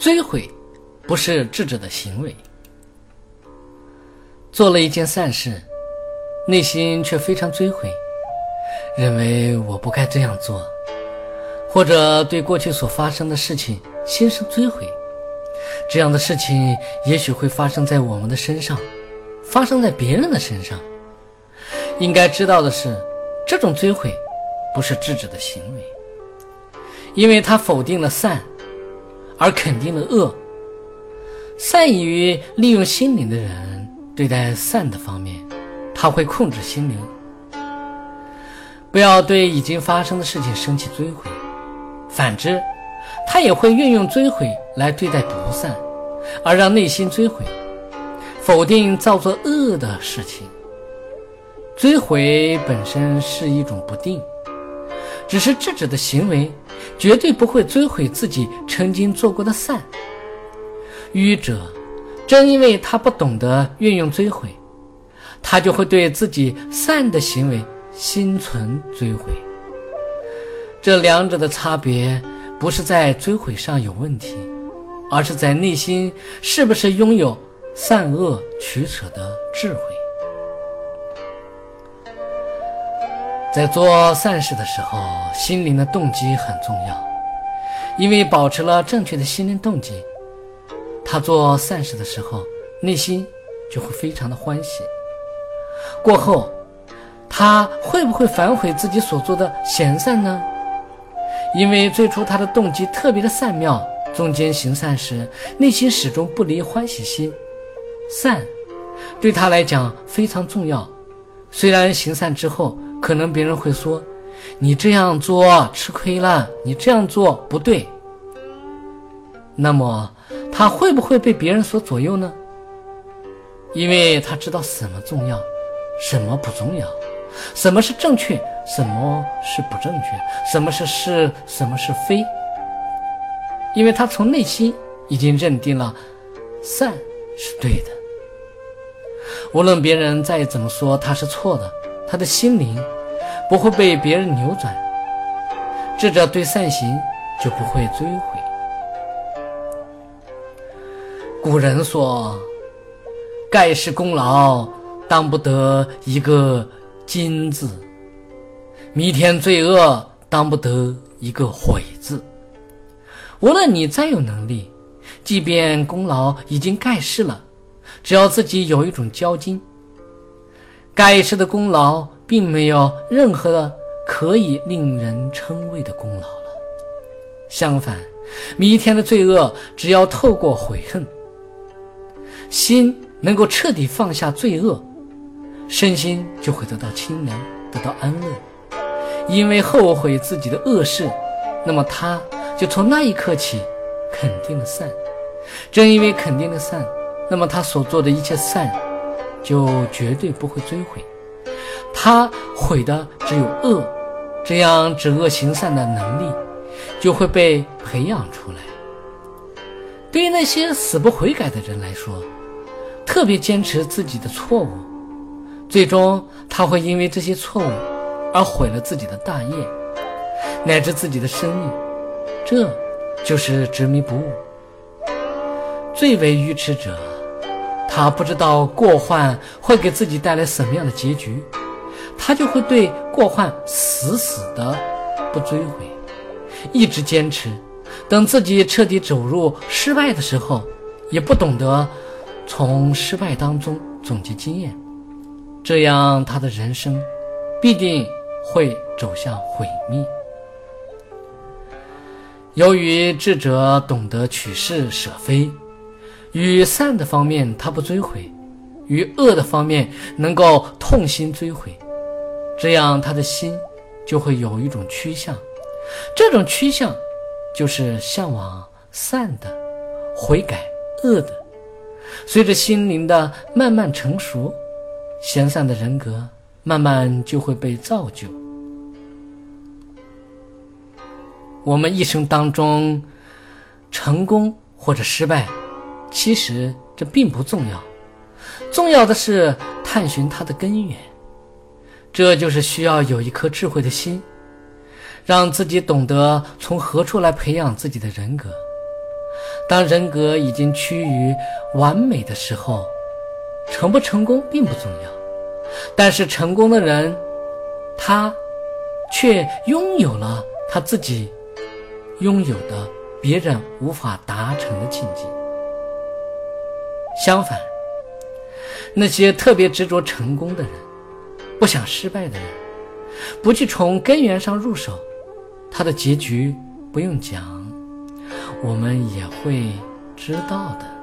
追悔不是智者的行为。做了一件善事，内心却非常追悔，认为我不该这样做，或者对过去所发生的事情心生追悔。这样的事情也许会发生在我们的身上，发生在别人的身上。应该知道的是，这种追悔不是智者的行为，因为他否定了善，而肯定了恶。善于利用心灵的人，对待善的方面，他会控制心灵，不要对已经发生的事情升起追悔；反之，他也会运用追悔来对待不善，而让内心追悔，否定造作恶的事情。追悔本身是一种不定，只是智者的行为绝对不会追悔自己曾经做过的善。愚者正因为他不懂得运用追悔，他就会对自己善的行为心存追悔。这两者的差别不是在追悔上有问题，而是在内心是不是拥有善恶取舍的智慧。在做善事的时候，心灵的动机很重要，因为保持了正确的心灵动机，他做善事的时候，内心就会非常的欢喜。过后，他会不会反悔自己所做的贤善呢？因为最初他的动机特别的善妙，中间行善时，内心始终不离欢喜心，善对他来讲非常重要。虽然行善之后，可能别人会说：“你这样做吃亏了，你这样做不对。”那么他会不会被别人所左右呢？因为他知道什么重要，什么不重要，什么是正确，什么是不正确，什么是是，什么是非。因为他从内心已经认定了善是对的，无论别人再怎么说他是错的。他的心灵不会被别人扭转，智者对善行就不会追悔。古人说：“盖世功劳当不得一个金字，弥天罪恶当不得一个悔字。”无论你再有能力，即便功劳已经盖世了，只要自己有一种骄矜。盖世的功劳，并没有任何的可以令人称谓的功劳了。相反，弥天的罪恶，只要透过悔恨，心能够彻底放下罪恶，身心就会得到清凉，得到安乐。因为后悔自己的恶事，那么他就从那一刻起肯定了善。正因为肯定了善，那么他所做的一切善。就绝对不会追悔，他悔的只有恶，这样止恶行善的能力就会被培养出来。对于那些死不悔改的人来说，特别坚持自己的错误，最终他会因为这些错误而毁了自己的大业，乃至自己的生命。这就是执迷不悟。最为愚痴者。他不知道过患会给自己带来什么样的结局，他就会对过患死死的不追悔，一直坚持，等自己彻底走入失败的时候，也不懂得从失败当中总结经验，这样他的人生必定会走向毁灭。由于智者懂得取是舍非。与善的方面他不追悔，与恶的方面能够痛心追悔，这样他的心就会有一种趋向，这种趋向就是向往善的，悔改恶的。随着心灵的慢慢成熟，贤善的人格慢慢就会被造就。我们一生当中，成功或者失败。其实这并不重要，重要的是探寻它的根源。这就是需要有一颗智慧的心，让自己懂得从何处来培养自己的人格。当人格已经趋于完美的时候，成不成功并不重要。但是成功的人，他却拥有了他自己拥有的别人无法达成的境界。相反，那些特别执着成功的人，不想失败的人，不去从根源上入手，他的结局不用讲，我们也会知道的。